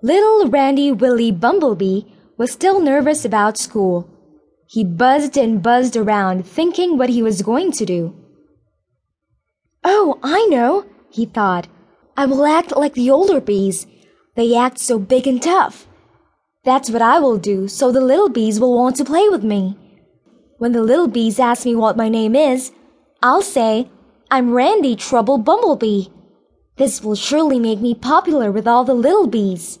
Little Randy Willie Bumblebee was still nervous about school. He buzzed and buzzed around thinking what he was going to do. Oh, I know, he thought. I will act like the older bees. They act so big and tough. That's what I will do so the little bees will want to play with me. When the little bees ask me what my name is, I'll say, I'm Randy Trouble Bumblebee. This will surely make me popular with all the little bees.